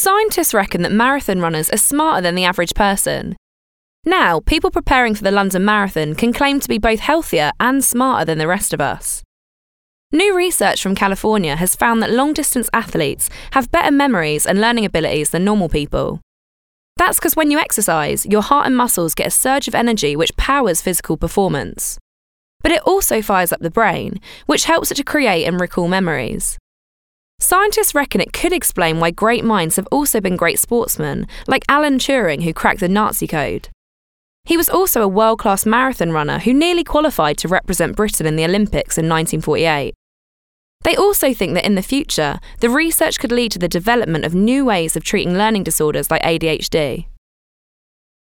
Scientists reckon that marathon runners are smarter than the average person. Now, people preparing for the London Marathon can claim to be both healthier and smarter than the rest of us. New research from California has found that long distance athletes have better memories and learning abilities than normal people. That's because when you exercise, your heart and muscles get a surge of energy which powers physical performance. But it also fires up the brain, which helps it to create and recall memories. Scientists reckon it could explain why great minds have also been great sportsmen, like Alan Turing, who cracked the Nazi code. He was also a world class marathon runner who nearly qualified to represent Britain in the Olympics in 1948. They also think that in the future, the research could lead to the development of new ways of treating learning disorders like ADHD.